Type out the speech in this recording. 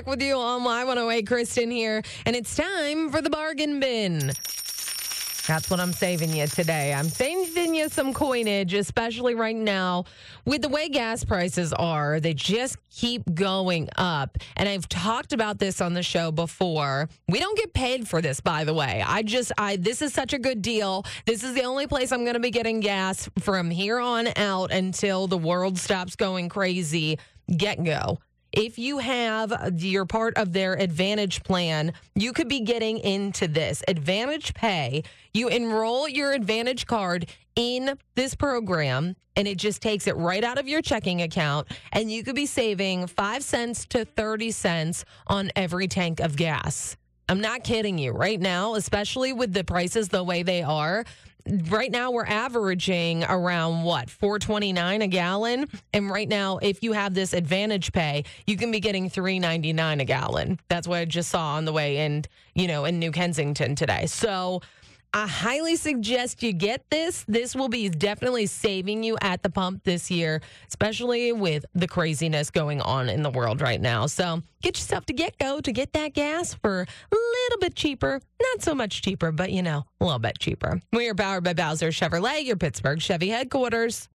back with you on Y108. Kristen here, and it's time for the bargain bin. That's what I'm saving you today. I'm saving you some coinage, especially right now with the way gas prices are. They just keep going up. And I've talked about this on the show before. We don't get paid for this, by the way. I just, I, this is such a good deal. This is the only place I'm going to be getting gas from here on out until the world stops going crazy. GetGo if you have you're part of their advantage plan you could be getting into this advantage pay you enroll your advantage card in this program and it just takes it right out of your checking account and you could be saving 5 cents to 30 cents on every tank of gas I'm not kidding you. Right now, especially with the prices the way they are, right now we're averaging around what 429 a gallon? And right now if you have this advantage pay you can be getting 399 a gallon. That's what i just saw on the way in you know in new kensington today. So I highly suggest you get this. This will be definitely saving you at the pump this year, especially with the craziness going on in the world right now. So get yourself to GetGo to get that gas for a little bit cheaper. Not so much cheaper, but you know, a little bit cheaper. We are powered by Bowser Chevrolet, your Pittsburgh Chevy headquarters.